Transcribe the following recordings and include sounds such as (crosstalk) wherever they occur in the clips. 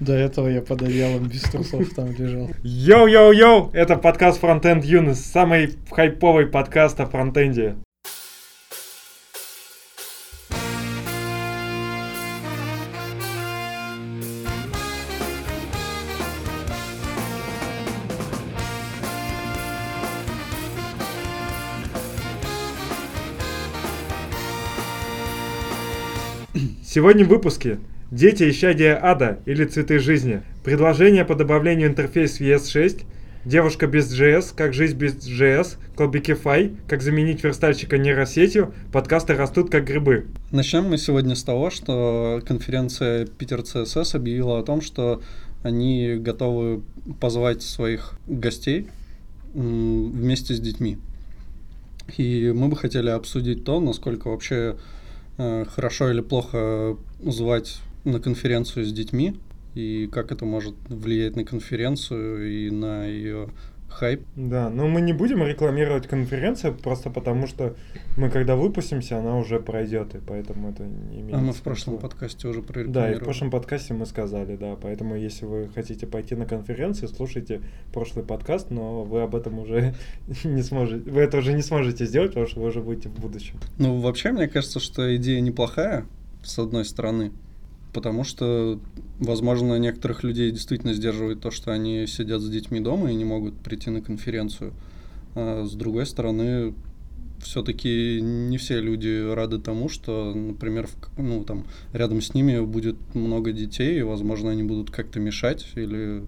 До этого я под одеялом без трусов там лежал. Йоу-йоу-йоу! Это подкаст Frontend Юность, самый хайповый подкаст о фронтенде. Сегодня в выпуске Дети исчадия ада или цветы жизни. Предложение по добавлению интерфейс VS6. Девушка без JS, как жизнь без JS, Клабикифай, как заменить верстальщика нейросетью, подкасты растут как грибы. Начнем мы сегодня с того, что конференция Питер CSS объявила о том, что они готовы позвать своих гостей вместе с детьми. И мы бы хотели обсудить то, насколько вообще э, хорошо или плохо звать на конференцию с детьми и как это может влиять на конференцию и на ее хайп. Да, но мы не будем рекламировать конференцию просто потому, что мы когда выпустимся, она уже пройдет, и поэтому это не имеет А мы в прошлом подкасте уже прорекламировали. Да, и в прошлом подкасте мы сказали, да, поэтому если вы хотите пойти на конференцию, слушайте прошлый подкаст, но вы об этом уже (laughs) не сможете, вы это уже не сможете сделать, потому что вы уже будете в будущем. Ну, вообще, мне кажется, что идея неплохая, с одной стороны, потому что, возможно, некоторых людей действительно сдерживает то, что они сидят с детьми дома и не могут прийти на конференцию. А с другой стороны, все-таки не все люди рады тому, что, например, в, ну, там, рядом с ними будет много детей, и, возможно, они будут как-то мешать, или,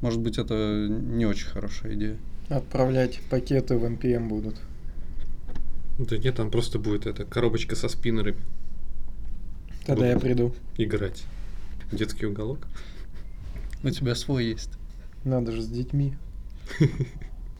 может быть, это не очень хорошая идея. Отправлять пакеты в NPM будут. Да нет, там просто будет эта коробочка со спиннерами. Тогда я приду. Играть. Детский уголок. У тебя свой есть. Надо же с детьми. (laughs)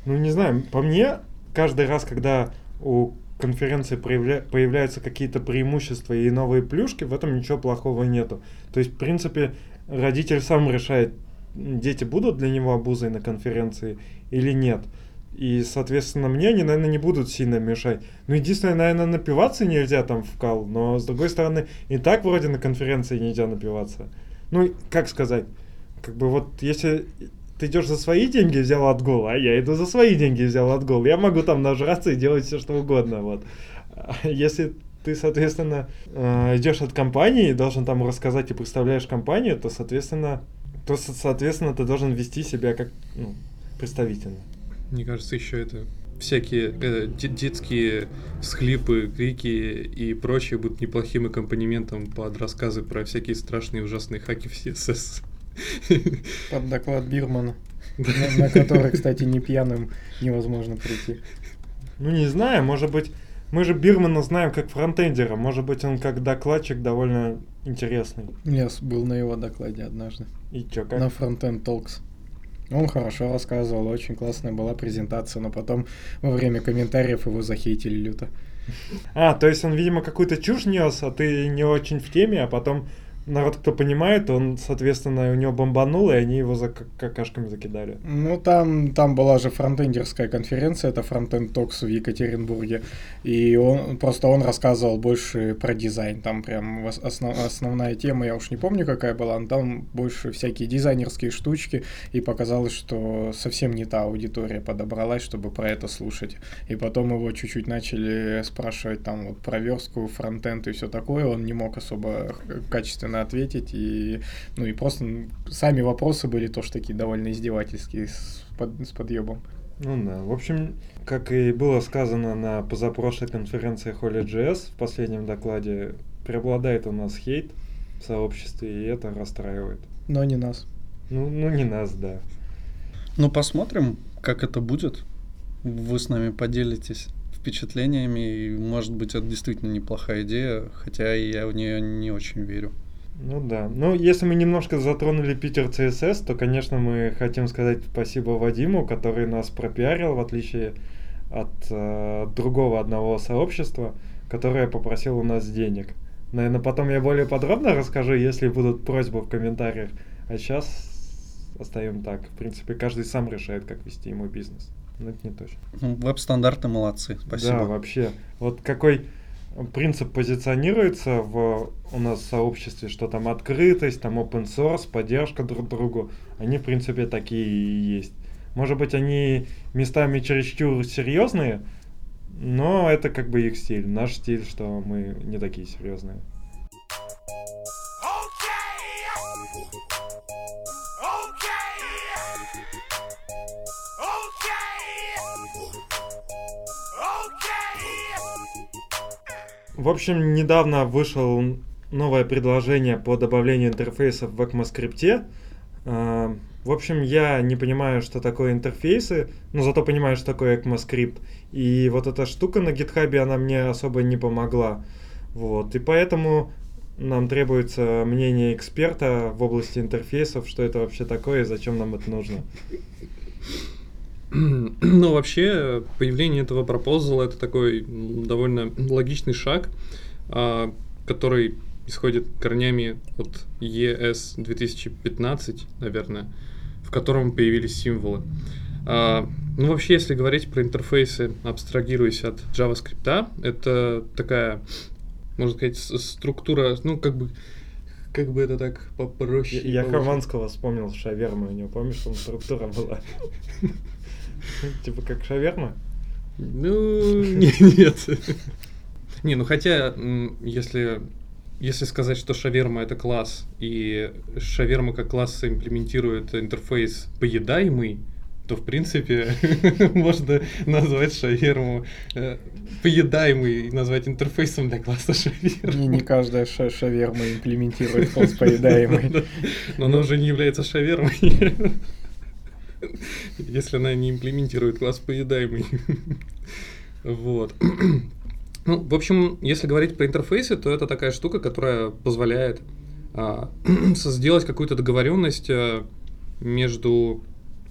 Ну, не знаю, по мне, каждый раз, когда у конференции проявля... появляются какие-то преимущества и новые плюшки, в этом ничего плохого нету. То есть, в принципе, родитель сам решает, дети будут для него обузой на конференции или нет. И, соответственно, мне они, наверное, не будут сильно мешать. Ну, единственное, наверное, напиваться нельзя там в кал, но, с другой стороны, и так вроде на конференции нельзя напиваться. Ну, как сказать, как бы вот если ты идешь за свои деньги взял отгул, а я иду за свои деньги взял отгул, я могу там нажраться и делать все, что угодно, вот. А если ты, соответственно, э, идешь от компании, должен там рассказать и представляешь компанию, то, соответственно, то, соответственно, ты должен вести себя как ну, представительно. Мне кажется, еще это всякие э, детские схлипы, крики и прочее будут неплохим аккомпанементом под рассказы про всякие страшные ужасные хаки в CSS. (laughs) Под доклад Бирмана, на, на который, кстати, не пьяным невозможно прийти. Ну, не знаю, может быть, мы же Бирмана знаем как фронтендера, может быть, он как докладчик довольно интересный. Я был на его докладе однажды. И чё, как? На Frontend Talks. Он хорошо рассказывал, очень классная была презентация, но потом во время комментариев его захейтили люто. А, то есть он, видимо, какую-то чушь нес, а ты не очень в теме, а потом народ, кто понимает, он, соответственно, у него бомбанул, и они его за какашками закидали. Ну, там, там была же фронтендерская конференция, это Frontend Talks в Екатеринбурге, и он, просто он рассказывал больше про дизайн, там прям основ, основная тема, я уж не помню, какая была, но там больше всякие дизайнерские штучки, и показалось, что совсем не та аудитория подобралась, чтобы про это слушать. И потом его чуть-чуть начали спрашивать там вот про верстку, фронтенд и все такое, он не мог особо качественно качественно ответить. И, ну, и просто сами вопросы были тоже такие довольно издевательские с, под, с подъебом. Ну да, в общем, как и было сказано на позапрошлой конференции Holy.js в последнем докладе, преобладает у нас хейт в сообществе, и это расстраивает. Но не нас. Ну, ну не нас, да. Ну, посмотрим, как это будет. Вы с нами поделитесь впечатлениями, и, может быть, это действительно неплохая идея, хотя я в нее не очень верю. Ну да. Ну, если мы немножко затронули Питер ЦСС, то, конечно, мы хотим сказать спасибо Вадиму, который нас пропиарил, в отличие от э, другого одного сообщества, которое попросил у нас денег. Наверное, потом я более подробно расскажу, если будут просьбы в комментариях. А сейчас оставим так. В принципе, каждый сам решает, как вести ему бизнес. Но это не точно. Ну, веб-стандарты молодцы. Спасибо. Да, вообще. Вот какой принцип позиционируется в у нас в сообществе, что там открытость, там open source, поддержка друг другу, они в принципе такие и есть. Может быть, они местами чересчур серьезные, но это как бы их стиль. Наш стиль, что мы не такие серьезные. В общем, недавно вышел новое предложение по добавлению интерфейсов в ECMAScript. А, в общем, я не понимаю, что такое интерфейсы, но зато понимаю, что такое ECMAScript. И вот эта штука на GitHub, она мне особо не помогла. Вот. И поэтому нам требуется мнение эксперта в области интерфейсов, что это вообще такое и зачем нам это нужно. (clears throat) Ну, вообще, появление этого пропозала это такой довольно логичный шаг, а, который исходит корнями от ES 2015, наверное, в котором появились символы. А, ну, вообще, если говорить про интерфейсы, абстрагируясь от JavaScript, это такая, можно сказать, структура, ну, как бы, как бы это так попроще. Я, я Хованского вспомнил шаверму, у него, помнишь, там структура была? (laughs) (laughs) Типа как шаверма? Ну, (laughs) нет. Не, ну хотя, если если сказать, что шаверма это класс, и шаверма как класс имплементирует интерфейс поедаемый, то в принципе (laughs) можно назвать шаверму э, поедаемый и назвать интерфейсом для класса шаверма. Не, не каждая ша шаверма имплементирует класс поедаемый. Но она уже не является шавермой. Если она не имплементирует класс поедаемый. Вот. Ну, в общем, если говорить про интерфейсы, то это такая штука, которая позволяет а, (clears throat) сделать какую-то договоренность а, между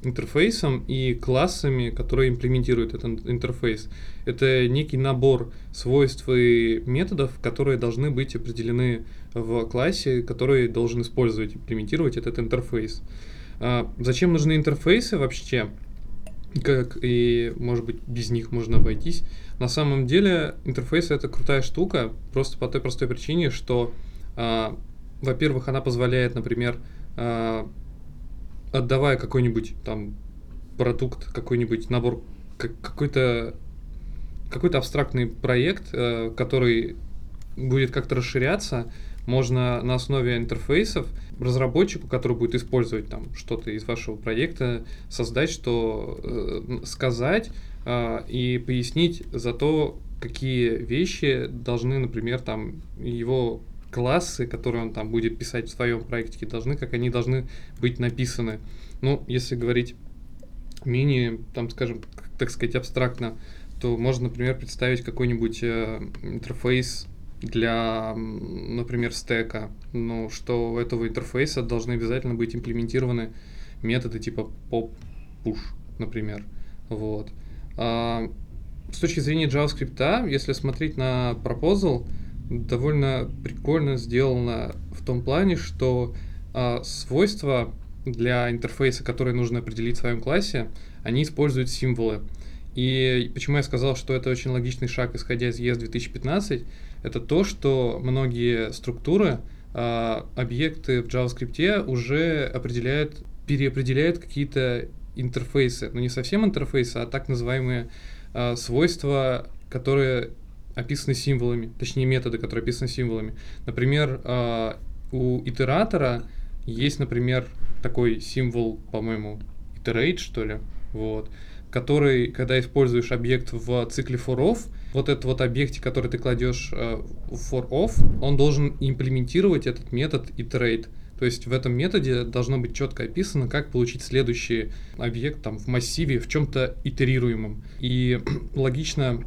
интерфейсом и классами, которые имплементируют этот интерфейс. Это некий набор свойств и методов, которые должны быть определены в классе, который должен использовать, имплементировать этот интерфейс. А, зачем нужны интерфейсы вообще? Как и, может быть, без них можно обойтись. На самом деле интерфейс это крутая штука, просто по той простой причине, что, э, во-первых, она позволяет, например, э, отдавая какой-нибудь там продукт, какой-нибудь набор, как, какой-то какой-то абстрактный проект, э, который будет как-то расширяться, можно на основе интерфейсов разработчику, который будет использовать там что-то из вашего проекта, создать, что э, сказать, а, и пояснить за то, какие вещи должны, например, там его классы, которые он там будет писать в своем проекте, должны, как они должны быть написаны. Ну, если говорить менее, там, скажем, так сказать, абстрактно, то можно, например, представить какой-нибудь э, интерфейс для, например, стека, ну, что у этого интерфейса должны обязательно быть имплементированы методы типа pop, push, например, вот. А, с точки зрения JavaScript, если смотреть на proposal, довольно прикольно сделано в том плане, что а, свойства для интерфейса, которые нужно определить в своем классе, они используют символы. И почему я сказал, что это очень логичный шаг, исходя из ES 2015, это то, что многие структуры, а, объекты в JavaScript уже определяют, переопределяют какие-то интерфейсы, но не совсем интерфейсы, а так называемые э, свойства, которые описаны символами, точнее методы, которые описаны символами. Например, э, у итератора есть, например, такой символ, по-моему, iterate, что ли, вот, который, когда используешь объект в цикле for of, вот этот вот объект, который ты кладешь э, в for of, он должен имплементировать этот метод iterate. То есть в этом методе должно быть четко описано, как получить следующий объект там, в массиве, в чем-то итерируемом. И (clears throat) логично,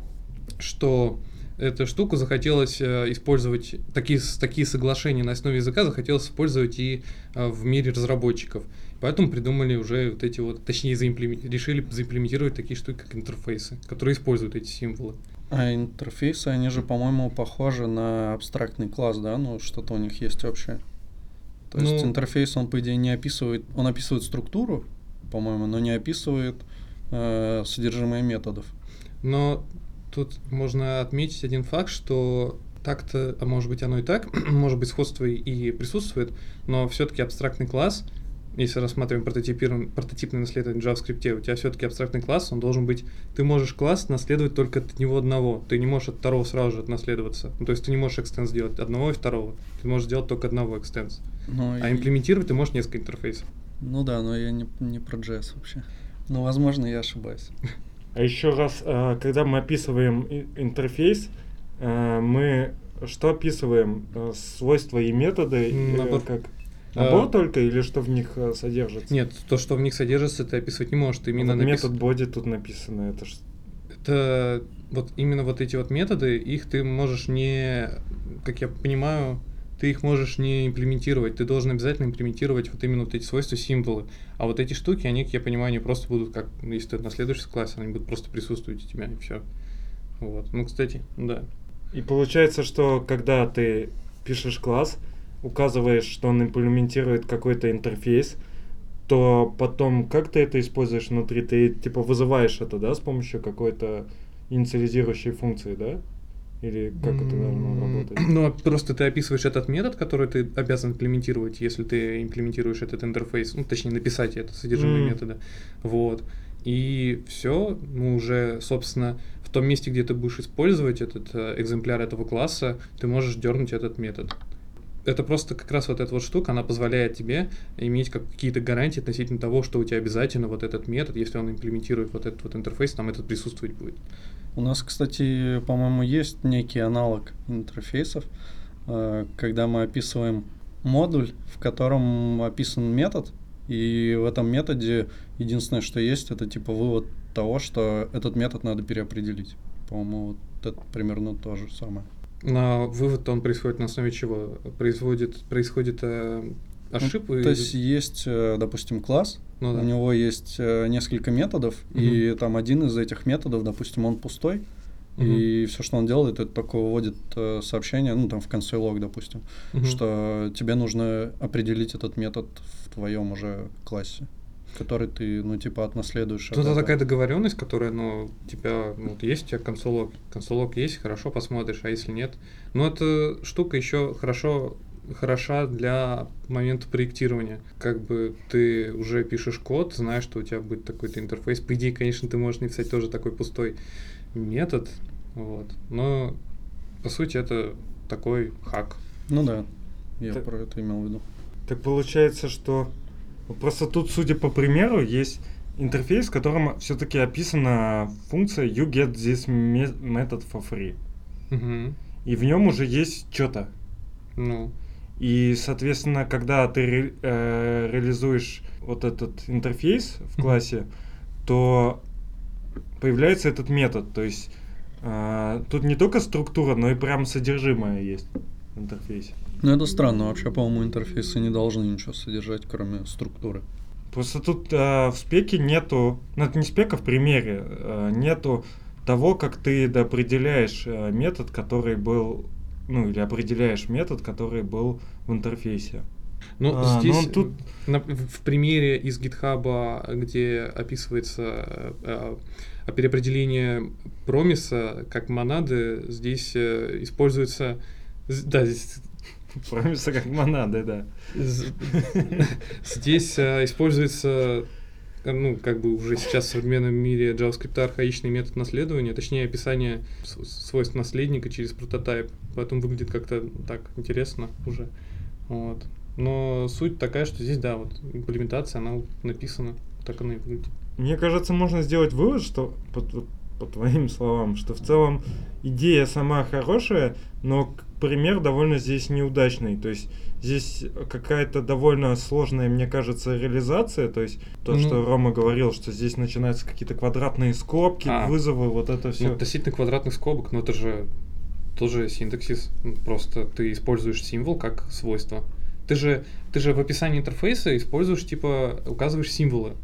что эту штуку захотелось э, использовать, такие, такие соглашения на основе языка захотелось использовать и э, в мире разработчиков. Поэтому придумали уже вот эти вот, точнее, заимплемен... решили заимплементировать такие штуки, как интерфейсы, которые используют эти символы. А интерфейсы, они же, по-моему, похожи на абстрактный класс, да? Ну, что-то у них есть общее. То ну, есть интерфейс, он, по идее, не описывает, он описывает структуру, по-моему, но не описывает э, содержимое методов. Но тут можно отметить один факт, что так-то, а может быть оно и так, (clears throat) может быть сходство и присутствует, но все-таки абстрактный класс, если рассматриваем прототипное наследование в JavaScript, у тебя все-таки абстрактный класс, он должен быть, ты можешь класс наследовать только от него одного, ты не можешь от второго сразу же наследоваться. Ну, то есть ты не можешь экстенс сделать одного и второго, ты можешь сделать только одного экстенс. Ну, а и... имплементировать ты можешь несколько интерфейсов. Ну да, но я не, не про JS вообще. Ну, возможно, я ошибаюсь. А еще раз, э, когда мы описываем интерфейс, э, мы что описываем? Э, свойства и методы? Набор. Как? Набор а, только или что в них содержится? Нет, то, что в них содержится, ты описывать не можешь. Ты именно вот напис... метод body тут написано. Это, ж... это вот именно вот эти вот методы, их ты можешь не, как я понимаю, ты их можешь не имплементировать, ты должен обязательно имплементировать вот именно вот эти свойства, символы. А вот эти штуки, они, как я понимаю, они просто будут, как если ты на следующий класс, они будут просто присутствовать у тебя, и все. Вот. Ну, кстати, да. И получается, что когда ты пишешь класс, указываешь, что он имплементирует какой-то интерфейс, то потом как ты это используешь внутри? Ты типа вызываешь это, да, с помощью какой-то инициализирующей функции, да? Или как это должно работать? Ну, просто ты описываешь этот метод, который ты обязан имплементировать, если ты имплементируешь этот интерфейс, ну, точнее, написать это содержимое mm. метода. Вот. И все, ну, уже, собственно, в том месте, где ты будешь использовать этот э, экземпляр этого класса, ты можешь дернуть этот метод. Это просто как раз вот эта вот штука, она позволяет тебе иметь как какие-то гарантии относительно того, что у тебя обязательно вот этот метод, если он имплементирует вот этот вот интерфейс, там этот присутствовать будет. У нас, кстати, по-моему, есть некий аналог интерфейсов, э, когда мы описываем модуль, в котором описан метод, и в этом методе единственное, что есть, это типа вывод того, что этот метод надо переопределить. По-моему, вот это примерно то же самое. На вывод он происходит на основе чего? Производит, происходит э, ошибка? Ну, то есть есть, э, допустим, класс, ну, да. у него есть э, несколько методов, угу. и там один из этих методов, допустим, он пустой, угу. и все, что он делает, это только выводит э, сообщение, ну там в конце лог, допустим, угу. что тебе нужно определить этот метод в твоем уже классе который ты, ну, типа, отнаследуешь. Тут это такая договоренность, которая, ну, тебя, ну, вот есть у тебя консолог, консолог есть, хорошо посмотришь, а если нет. Но эта штука еще хорошо хороша для момента проектирования. Как бы ты уже пишешь код, знаешь, что у тебя будет такой-то интерфейс. По идее, конечно, ты можешь написать тоже такой пустой метод, вот. Но по сути это такой хак. Ну да, я так, про это имел в виду. Так получается, что просто тут, судя по примеру, есть интерфейс, в котором все-таки описана функция you get this method for free. Угу. И в нем уже есть что-то. Ну. И, соответственно, когда ты ре, э, реализуешь вот этот интерфейс в классе, mm-hmm. то появляется этот метод. То есть э, тут не только структура, но и прям содержимое есть в интерфейсе. Ну это странно, вообще, по-моему, интерфейсы не должны ничего содержать, кроме структуры. Просто тут э, в спеке нету, ну это не спека в примере, э, нету того, как ты определяешь э, метод, который был ну, или определяешь метод, который был в интерфейсе. Ну, а, здесь ну, тут... на, в примере из GitHub, где описывается э, переопределение промиса как монады, здесь э, используется... Да, здесь (laughs) Промиса как монады, да. Здесь э, используется ну, как бы уже сейчас в современном мире JavaScript архаичный метод наследования, точнее описание свойств наследника через прототип. Поэтому выглядит как-то так интересно уже. Вот. Но суть такая, что здесь, да, вот имплементация, она написана, так она и выглядит. Мне кажется, можно сделать вывод, что по, твоим словам, что в целом идея сама хорошая, но пример довольно здесь неудачный. То есть здесь какая-то довольно сложная, мне кажется, реализация. То есть то, ну, что Рома говорил, что здесь начинаются какие-то квадратные скобки, а, вызовы, вот это все. Ну, относительно квадратных скобок, но это же тоже синтаксис. Просто ты используешь символ как свойство. Ты же, ты же в описании интерфейса используешь, типа, указываешь символы.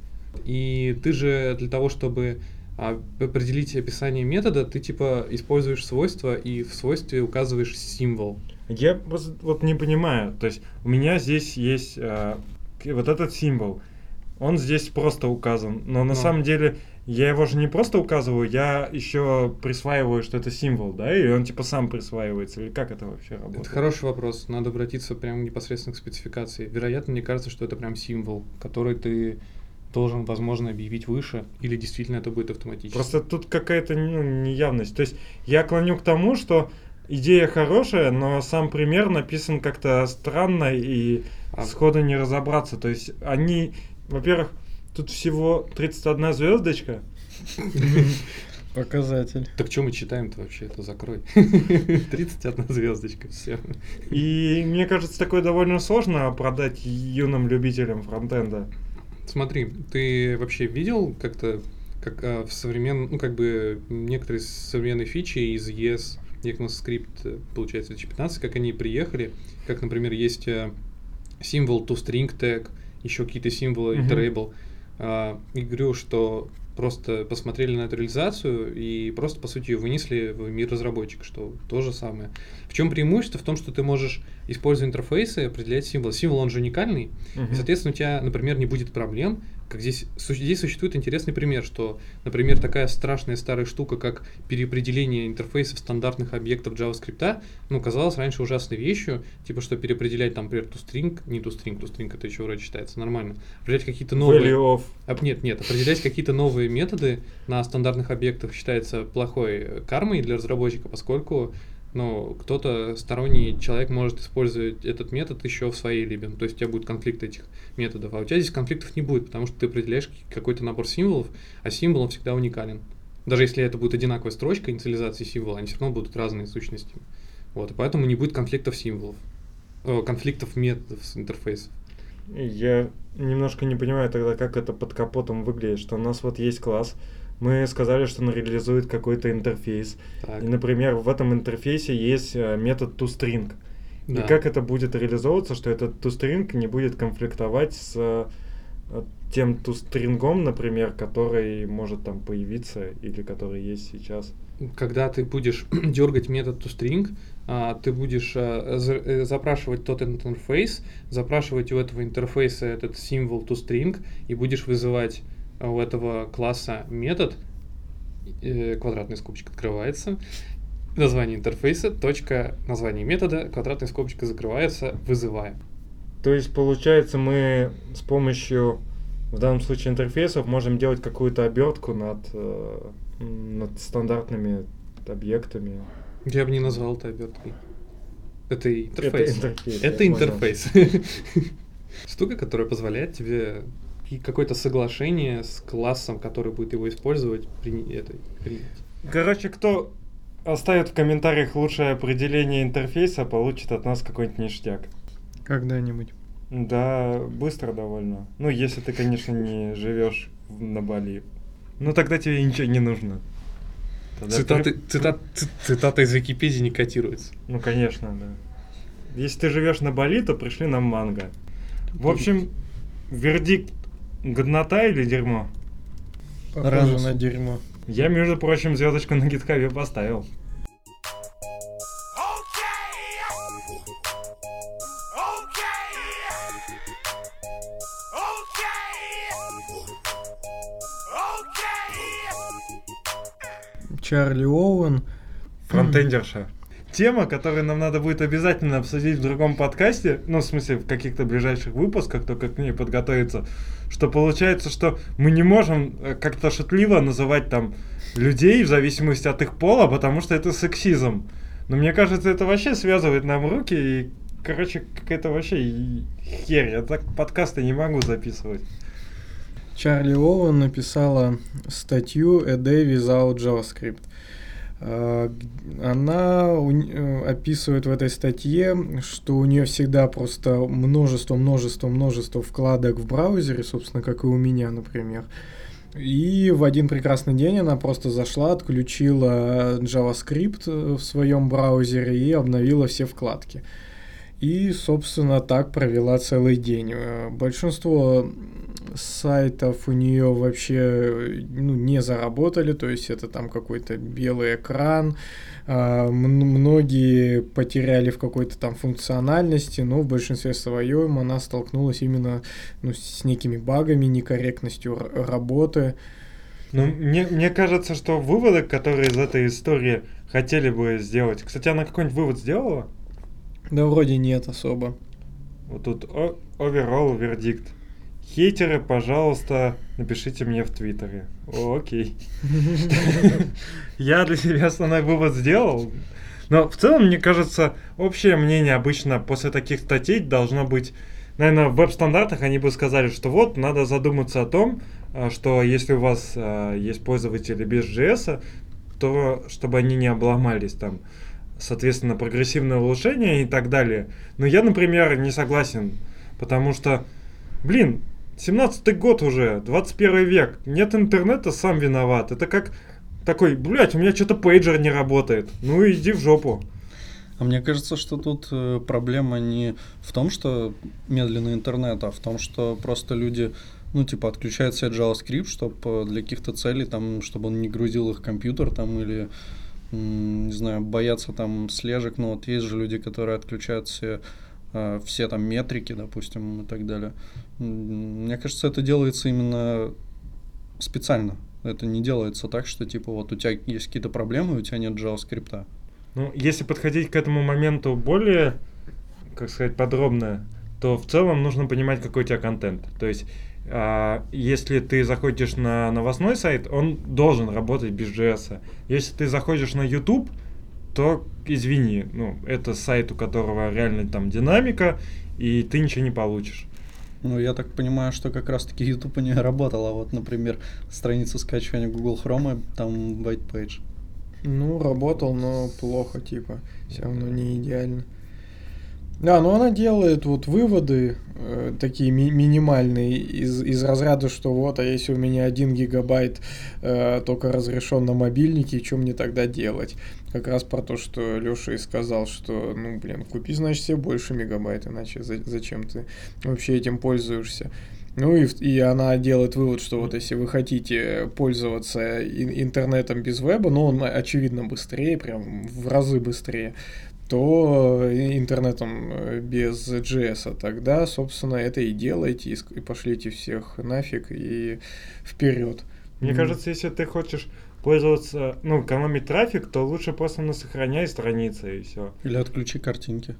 И ты же для того, чтобы определить описание метода, ты типа используешь свойство и в свойстве указываешь символ. Я вот не понимаю. То есть у меня здесь есть э, вот этот символ. он здесь просто указан. Но на ну. самом деле я его же не просто указываю, я еще присваиваю, что это символ, да, и он типа сам присваивается, или как это вообще работает? Это хороший вопрос, надо обратиться прямо непосредственно к спецификации. Вероятно, мне кажется, что это прям символ, который ты должен, возможно, объявить выше, или действительно это будет автоматически. Просто тут какая-то ну, неявность. То есть я клоню к тому, что идея хорошая, но сам пример написан как-то странно и а... сходу не разобраться. То есть они, во-первых, тут всего 31 звездочка. (laughs) Показатель. Так что мы читаем-то вообще? Это закрой. 31 звездочка, все. И мне кажется, такое довольно сложно продать юным любителям фронтенда. Смотри, ты вообще видел как-то как а, в современном, ну как бы некоторые современные фичи из ES, ECMAScript, получается, 2015, как они приехали, как, например, есть а, символ toString tag, еще какие-то символы uh-huh. iterable. А, и говорю, что просто посмотрели на эту реализацию и просто, по сути, ее вынесли в мир разработчика, что то же самое. В чем преимущество? В том, что ты можешь, используя интерфейсы, определять символ. Символ, он же уникальный, uh-huh. и, соответственно, у тебя, например, не будет проблем, как здесь, здесь существует интересный пример, что, например, такая страшная старая штука, как переопределение интерфейсов стандартных объектов JavaScript, ну, казалось раньше ужасной вещью, типа, что переопределять, там, например, toString, не toString, toString это еще вроде считается нормально, определять какие-то новые... Value of. А, нет, нет, определять какие-то новые методы на стандартных объектах считается плохой кармой для разработчика, поскольку но кто-то сторонний человек может использовать этот метод еще в своей либе. То есть у тебя будет конфликт этих методов, а у тебя здесь конфликтов не будет, потому что ты определяешь какой-то набор символов, а символ всегда уникален. Даже если это будет одинаковая строчка инициализации символа, они все равно будут разные сущности. Вот, и поэтому не будет конфликтов символов, э, конфликтов методов с интерфейсов. Я немножко не понимаю тогда, как это под капотом выглядит, что у нас вот есть класс, мы сказали, что он реализует какой-то интерфейс. Так. И, например, в этом интерфейсе есть э, метод toString. Да. И как это будет реализовываться, что этот toString не будет конфликтовать с э, тем тустрингом, например, который может там появиться или который есть сейчас. Когда ты будешь (clears throat) дергать метод toString, а, ты будешь а, запрашивать тот интерфейс, запрашивать у этого интерфейса этот символ toString и будешь вызывать у этого класса метод, э, квадратный скобчик открывается, название интерфейса, точка, название метода, квадратная скобочка закрывается, вызывая. То есть, получается, мы с помощью, в данном случае, интерфейсов можем делать какую-то обертку над, э, над стандартными объектами. Я бы не назвал это оберткой. Это интерфейс. Это интерфейс. Это интерфейс. (laughs) Штука, которая позволяет тебе и какое-то соглашение с классом, который будет его использовать, при, это, принять. Короче, кто оставит в комментариях лучшее определение интерфейса, получит от нас какой-нибудь ништяк. Когда-нибудь. Да, быстро довольно. Ну, если ты, конечно, не живешь на Бали. Ну, тогда тебе ничего не нужно. Тогда цитаты, при... цитат, цитата из Википедии не котируется. Ну, конечно, да. Если ты живешь на Бали, то пришли нам манго. В общем, вердикт Годнота или дерьмо? Похоже на дерьмо. Я, между прочим, звездочку на гитхабе поставил. Чарли Оуэн. Фронтендерша тема, которую нам надо будет обязательно обсудить в другом подкасте, ну, в смысле, в каких-то ближайших выпусках, только к ней подготовиться, что получается, что мы не можем э, как-то шутливо называть там людей в зависимости от их пола, потому что это сексизм. Но мне кажется, это вообще связывает нам руки, и, короче, какая-то вообще херь. Я так подкасты не могу записывать. Чарли Оуэн написала статью «A Day Without JavaScript». Э, она э, описывает в этой статье, что у нее всегда просто множество, множество, множество вкладок в браузере, собственно, как и у меня, например. И в один прекрасный день она просто зашла, отключила JavaScript в своем браузере и обновила все вкладки. И, собственно, так провела целый день. Э, большинство сайтов у нее вообще ну, не заработали, то есть это там какой-то белый экран, э, многие потеряли в какой-то там функциональности, но в большинстве своем она столкнулась именно ну, с некими багами, некорректностью работы. Ну, мне, мне кажется, что выводы, которые из этой истории хотели бы сделать... Кстати, она какой-нибудь вывод сделала? Да вроде нет особо. Вот тут overall вердикт. Хейтеры, пожалуйста, напишите мне в Твиттере. Окей. Я для себя основной вывод сделал. Но в целом, мне кажется, общее мнение обычно после таких статей должно быть... Наверное, в веб-стандартах они бы сказали, что вот, надо задуматься о том, а, что если у вас а, есть пользователи без JS, то чтобы они не обломались там, соответственно, прогрессивное улучшение и так далее. Но я, например, не согласен, потому что, блин, 17-й год уже, 21 век, нет интернета, сам виноват. Это как такой, блядь, у меня что-то пейджер не работает. Ну иди в жопу. А мне кажется, что тут э, проблема не в том, что медленный интернет, а в том, что просто люди ну, типа, отключают себе JavaScript, чтобы для каких-то целей, там, чтобы он не грузил их компьютер, там, или, не знаю, боятся там слежек, ну, вот есть же люди, которые отключают э, все там метрики, допустим, и так далее. Мне кажется, это делается именно специально. Это не делается так, что, типа, вот у тебя есть какие-то проблемы, у тебя нет JavaScript. Ну, если подходить к этому моменту более, как сказать, подробно, то в целом нужно понимать, какой у тебя контент. То есть а, если ты заходишь на новостной сайт, он должен работать без JS. Если ты заходишь на YouTube, то извини, ну, это сайт, у которого реально там динамика, и ты ничего не получишь. Ну, я так понимаю, что как раз-таки YouTube не работал, а вот, например, страница скачивания Google Chrome, там white page. Ну, работал, но плохо, типа, все равно не идеально. Да, но она делает вот выводы э, такие ми- минимальные из, из разряда, что вот, а если у меня один гигабайт э, только разрешен на мобильнике, что мне тогда делать? Как раз про то, что Леша и сказал, что, ну, блин, купи, значит, себе больше мегабайт, иначе за- зачем ты вообще этим пользуешься? Ну и, и она делает вывод, что вот если вы хотите пользоваться интернетом без веба, ну он очевидно быстрее, прям в разы быстрее, то интернетом э, без JS, тогда, собственно, это и делайте, и пошлите всех нафиг и вперед. Мне mm. кажется, если ты хочешь пользоваться, ну, экономить трафик, то лучше просто на сохраняй страницы и все. Или отключи картинки.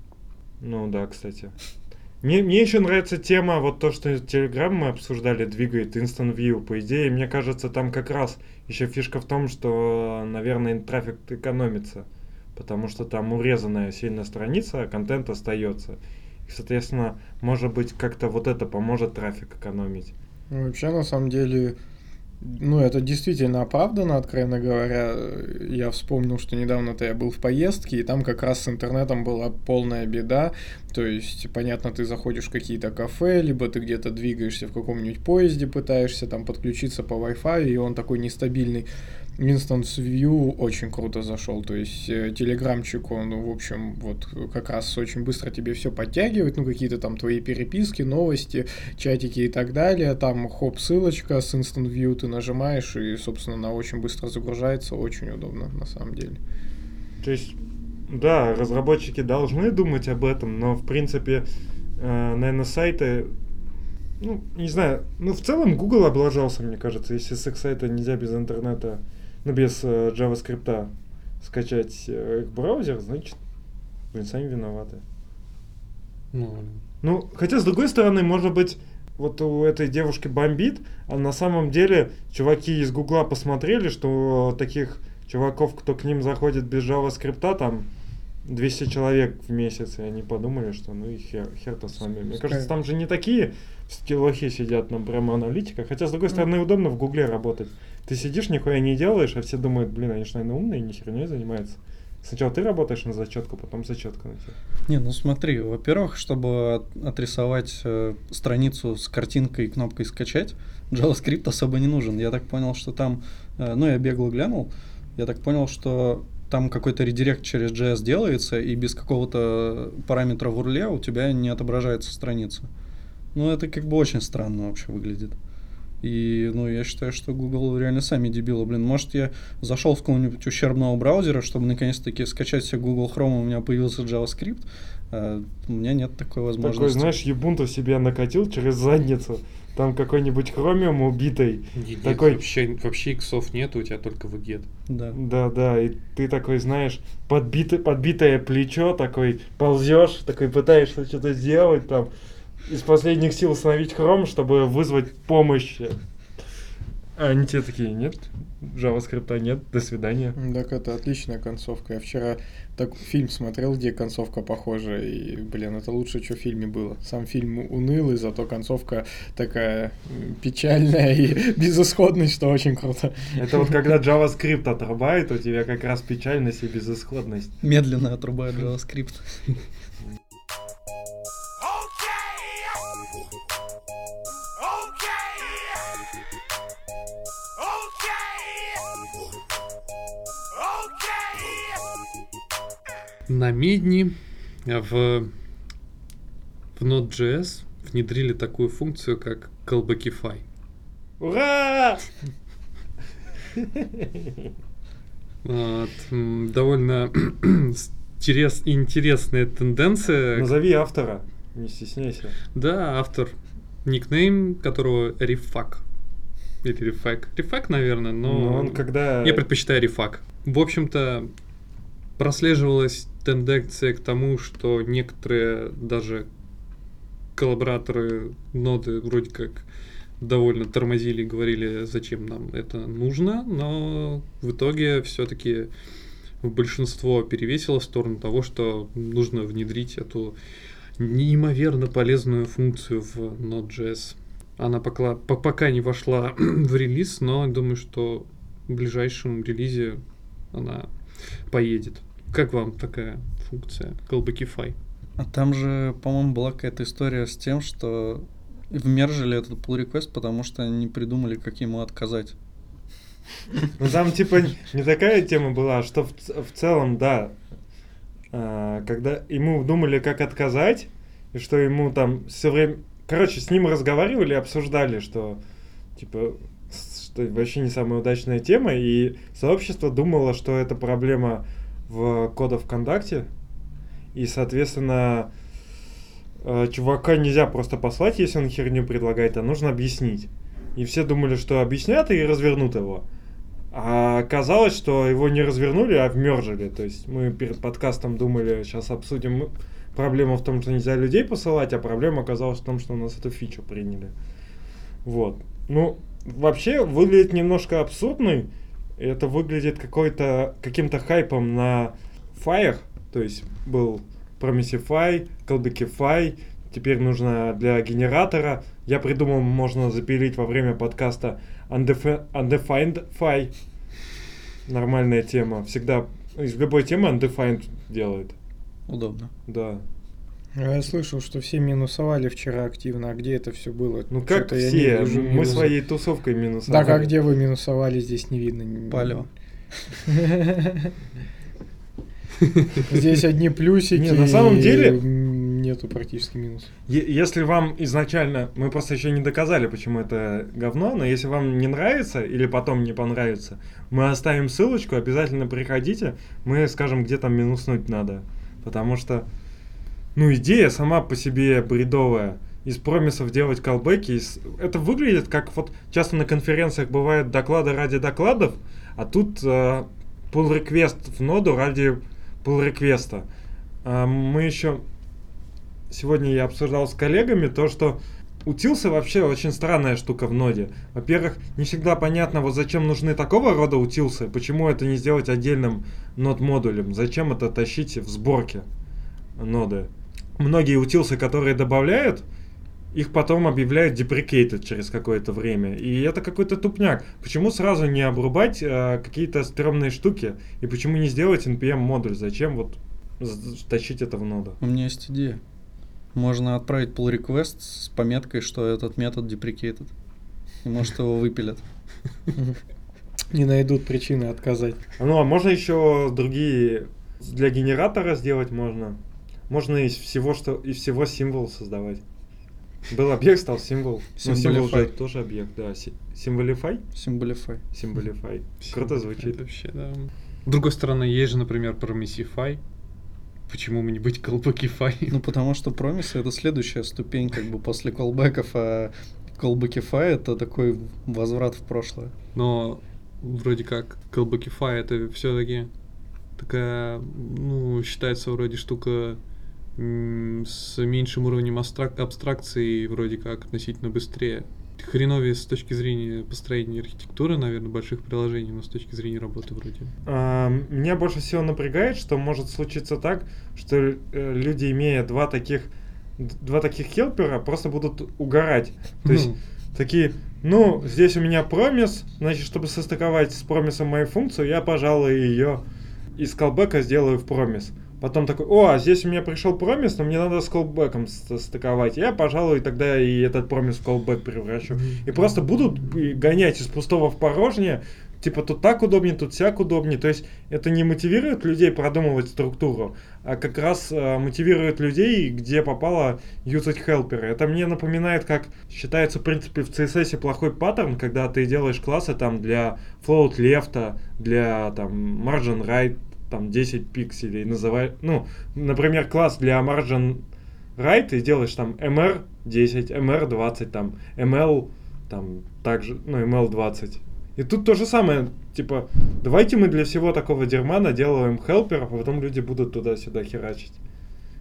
Ну да, кстати. Мне, мне еще нравится тема, вот то, что Telegram мы обсуждали, двигает Instant View. По идее, мне кажется, там как раз еще фишка в том, что, наверное, трафик экономится потому что там урезанная сильно страница, а контент остается. И, соответственно, может быть, как-то вот это поможет трафик экономить. Ну, вообще, на самом деле, ну, это действительно оправдано, откровенно говоря. Я вспомнил, что недавно-то я был в поездке, и там как раз с интернетом была полная беда. То есть, понятно, ты заходишь в какие-то кафе, либо ты где-то двигаешься в каком-нибудь поезде, пытаешься там подключиться по Wi-Fi, и он такой нестабильный. Instance View очень круто зашел, то есть э, телеграмчик, он, в общем, вот как раз очень быстро тебе все подтягивает, ну, какие-то там твои переписки, новости, чатики и так далее, там, хоп, ссылочка с Instant View ты нажимаешь, и, собственно, она очень быстро загружается, очень удобно, на самом деле. То есть, да, разработчики должны думать об этом, но, в принципе, э, наверное, сайты ну, не знаю, ну, в целом Google облажался, мне кажется, если с их сайта нельзя без интернета ну, без э, JavaScript скачать э, их браузер, значит, вы сами виноваты. Ну, ну, хотя, с другой стороны, может быть, вот у этой девушки бомбит, а на самом деле чуваки из Гугла посмотрели, что таких чуваков, кто к ним заходит без JavaScript, там 200 человек в месяц, и они подумали, что ну и хер, хер-то с вами. Мне кажется, там же не такие скиллохи сидят, нам прямо аналитика. Хотя, с другой стороны, удобно в Гугле работать. Ты сидишь, нихуя не делаешь, а все думают, блин, они же, наверное, умные, ни херней занимаются. Сначала ты работаешь на зачетку, потом зачетка на тебя. Не, ну смотри, во-первых, чтобы отрисовать э, страницу с картинкой и кнопкой скачать, JavaScript особо не нужен. Я так понял, что там, э, ну я бегло глянул, я так понял, что там какой-то редирект через JS делается, и без какого-то параметра в урле у тебя не отображается страница. Ну, это как бы очень странно вообще выглядит. И, ну, я считаю, что Google реально сами дебилы. Блин, может, я зашел в какого-нибудь ущербного браузера, чтобы наконец-таки скачать себе Google Chrome, у меня появился JavaScript. А у меня нет такой возможности. Такой, знаешь, Ubuntu себе накатил через задницу. Там какой-нибудь Chromium убитый. Нет, такой... вообще, вообще иксов нет, у тебя только VGET. Да. Да, да, и ты такой, знаешь, подбитый, подбитое плечо, такой ползешь, такой пытаешься что-то сделать там из последних сил установить хром, чтобы вызвать помощь. А они те такие, нет, JavaScript нет, до свидания. Так это отличная концовка. Я вчера так фильм смотрел, где концовка похожа, и, блин, это лучше, что в фильме было. Сам фильм унылый, зато концовка такая печальная и (laughs) безысходная, что очень круто. Это вот когда JavaScript отрубает, у тебя как раз печальность и безысходность. Медленно отрубает JavaScript. На Медни в, в Node.js внедрили такую функцию, как callbackify. Ура! Вот, довольно (coughs) интерес, интересная тенденция. Назови автора, не стесняйся. Да, автор. Никнейм которого Рифак. Или Рифак. Рифак, наверное, но... но он когда... Я предпочитаю Рифак. В общем-то, прослеживалась тенденция к тому, что некоторые даже коллабораторы ноды вроде как довольно тормозили, говорили, зачем нам это нужно, но в итоге все-таки большинство перевесило в сторону того, что нужно внедрить эту неимоверно полезную функцию в Node.js. Она пока, пока не вошла (clears throat) в релиз, но думаю, что в ближайшем релизе она поедет. Как вам такая функция Callbackify? А там же, по-моему, была какая-то история с тем, что вмержили этот pull request, потому что они не придумали, как ему отказать. Ну там типа не такая тема была, а что в, в целом, да, а, когда ему думали, как отказать, и что ему там все время... Короче, с ним разговаривали, обсуждали, что типа что вообще не самая удачная тема, и сообщество думало, что это проблема в кода ВКонтакте. И, соответственно, э, чувака нельзя просто послать, если он херню предлагает, а нужно объяснить. И все думали, что объяснят и развернут его. А оказалось, что его не развернули, а вмержили. То есть мы перед подкастом думали, сейчас обсудим проблему в том, что нельзя людей посылать, а проблема оказалась в том, что у нас эту фичу приняли. Вот. Ну, вообще выглядит немножко абсурдный это выглядит какой-то каким-то хайпом на Fire, то есть был Promisify, Callbackify, теперь нужно для генератора. Я придумал, можно запилить во время подкаста Undefined Fy. Нормальная тема. Всегда из любой темы Undefined делает. Удобно. Да. Я слышал, что все минусовали вчера активно, а где это все было? Ну как все? Я не Мы минус... своей тусовкой минусовали. Да, как где вы минусовали, здесь не видно. Палево. (laughs) Здесь одни плюсики. Не, на самом деле нету практически минусов. Если вам изначально, мы просто еще не доказали, почему это говно, но если вам не нравится или потом не понравится, мы оставим ссылочку, обязательно приходите, мы скажем, где там минуснуть надо, потому что ну, идея сама по себе бредовая. Из промисов делать колбеки. Из... Это выглядит как вот часто на конференциях бывают доклады ради докладов, а тут э, pull request в ноду ради pull реквеста. А мы еще сегодня я обсуждал с коллегами то, что утился вообще очень странная штука в ноде. Во-первых, не всегда понятно, вот зачем нужны такого рода утилсы, почему это не сделать отдельным нод модулем, зачем это тащить в сборке ноды многие утилсы, которые добавляют, их потом объявляют deprecated через какое-то время. И это какой-то тупняк. Почему сразу не обрубать э, какие-то стрёмные штуки? И почему не сделать NPM модуль? Зачем вот тащить это в ноду? У меня есть идея. Можно отправить pull request с пометкой, что этот метод deprecated. И может его выпилят. (laughs) Не найдут причины отказать. Ну, а можно еще другие для генератора сделать можно. Можно из всего, что из всего символ создавать. Был объект, стал символ. Ну, символ же тоже объект, да. Си- Symbolify? Symbolify. Symbolify. Круто звучит. Вообще, да. С другой стороны, есть же, например, Promisify. Почему бы не быть Колпакифай? Ну, потому что промисы это следующая ступень, как бы после колбеков, а колбекифай это такой возврат в прошлое. Но вроде как Колбакифай это все-таки такая, ну, считается вроде штука с меньшим уровнем абстрак- абстракции, вроде как относительно быстрее. Хреновее с точки зрения построения архитектуры, наверное, больших приложений, но с точки зрения работы вроде. А, Меня больше всего напрягает, что может случиться так, что э, люди, имея два таких два таких хелпера, просто будут угорать. То есть Ну, такие, ну, здесь у меня промис, значит, чтобы состыковать с промисом мою функцию, я, пожалуй, ее из колбека сделаю в промис. Потом такой, о, а здесь у меня пришел промис, но мне надо с колбеком стыковать. Я, пожалуй, тогда и этот промис в колбек превращу. И просто будут гонять из пустого в порожнее, типа тут так удобнее, тут сяк удобнее. То есть это не мотивирует людей продумывать структуру, а как раз э, мотивирует людей, где попало юзать хелперы. Это мне напоминает, как считается, в принципе, в CSS плохой паттерн, когда ты делаешь классы там для float left, для там margin right, там 10 пикселей, называй, ну, например, класс для margin right, ты делаешь там mr 10, mr 20, там ml, там также, ну, ml 20. И тут то же самое, типа, давайте мы для всего такого дерьма наделаем хелперов, а потом люди будут туда-сюда херачить.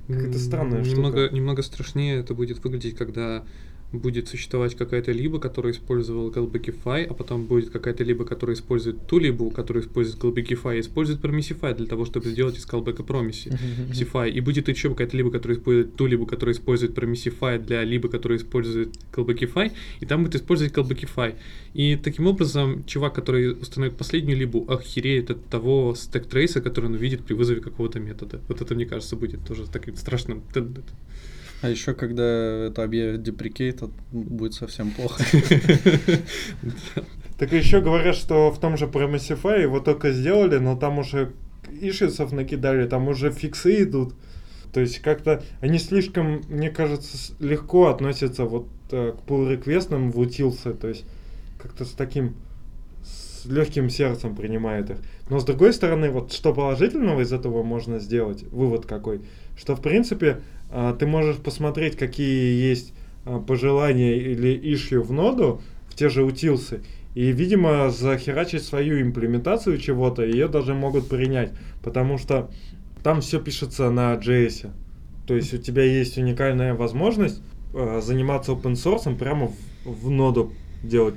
Какая-то странная м, штука. немного, немного страшнее это будет выглядеть, когда будет существовать какая-то либо, которая использовала Callbackify, а потом будет какая-то либо, которая использует ту либу, которая использует Callbackify, и использует Promisify для того, чтобы сделать из callback Promise. Sify. И будет еще какая-то либо, которая использует ту либо, которая использует Promisify для либо, которая использует Callbackify, и там будет использовать Callbackify. И таким образом, чувак, который установит последнюю либу, охереет от того стек трейса, который он увидит при вызове какого-то метода. Вот это, мне кажется, будет тоже таким страшным. А еще когда это объявят деприкейт, будет совсем плохо. Так еще говорят, что в том же Promisify его только сделали, но там уже ишисов накидали, там уже фиксы идут. То есть как-то они слишком, мне кажется, легко относятся вот э, к pull реквестам в утилсы, то есть как-то с таким с легким сердцем принимают их. Но с другой стороны, вот что положительного из этого можно сделать, вывод какой, что в принципе ты можешь посмотреть, какие есть а, пожелания или ишью в ноду, в те же утилсы, и, видимо, захерачить свою имплементацию чего-то, ее даже могут принять, потому что там все пишется на JS. То есть у тебя есть уникальная возможность э, заниматься open source прямо в, в ноду делать